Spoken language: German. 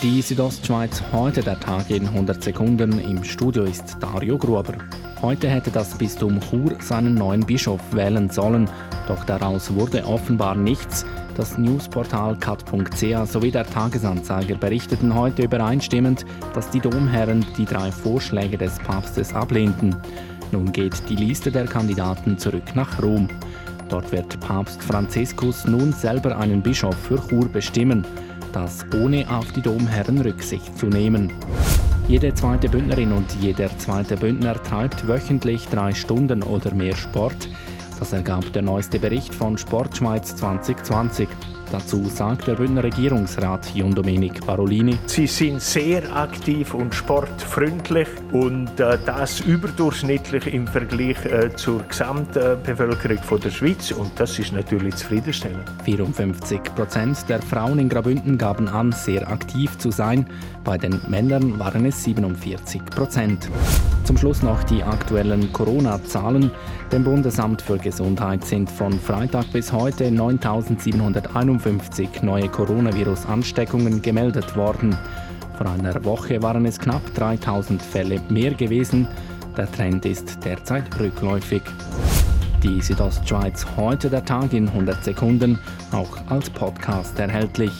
Die Südostschweiz heute der Tag in 100 Sekunden. Im Studio ist Dario Gruber. Heute hätte das Bistum Chur seinen neuen Bischof wählen sollen, doch daraus wurde offenbar nichts. Das Newsportal cat.ca sowie der Tagesanzeiger berichteten heute übereinstimmend, dass die Domherren die drei Vorschläge des Papstes ablehnten. Nun geht die Liste der Kandidaten zurück nach Rom. Dort wird Papst Franziskus nun selber einen Bischof für Chur bestimmen das ohne auf die Domherren Rücksicht zu nehmen. Jede zweite Bündnerin und jeder zweite Bündner treibt wöchentlich drei Stunden oder mehr Sport. Das ergab der neueste Bericht von Sportschweiz 2020. Dazu sagt der Bündner Regierungsrat Jon Domenic Barolini. Sie sind sehr aktiv und sportfreundlich und äh, das überdurchschnittlich im Vergleich äh, zur Gesamtbevölkerung von der Schweiz und das ist natürlich zufriedenstellend. 54 Prozent der Frauen in Graubünden gaben an, sehr aktiv zu sein. Bei den Männern waren es 47 Prozent. Zum Schluss noch die aktuellen Corona-Zahlen. Dem Bundesamt für Gesundheit sind von Freitag bis heute 9.751 neue Coronavirus-Ansteckungen gemeldet worden. Vor einer Woche waren es knapp 3000 Fälle mehr gewesen. Der Trend ist derzeit rückläufig. Die Südostschweiz heute der Tag in 100 Sekunden, auch als Podcast erhältlich.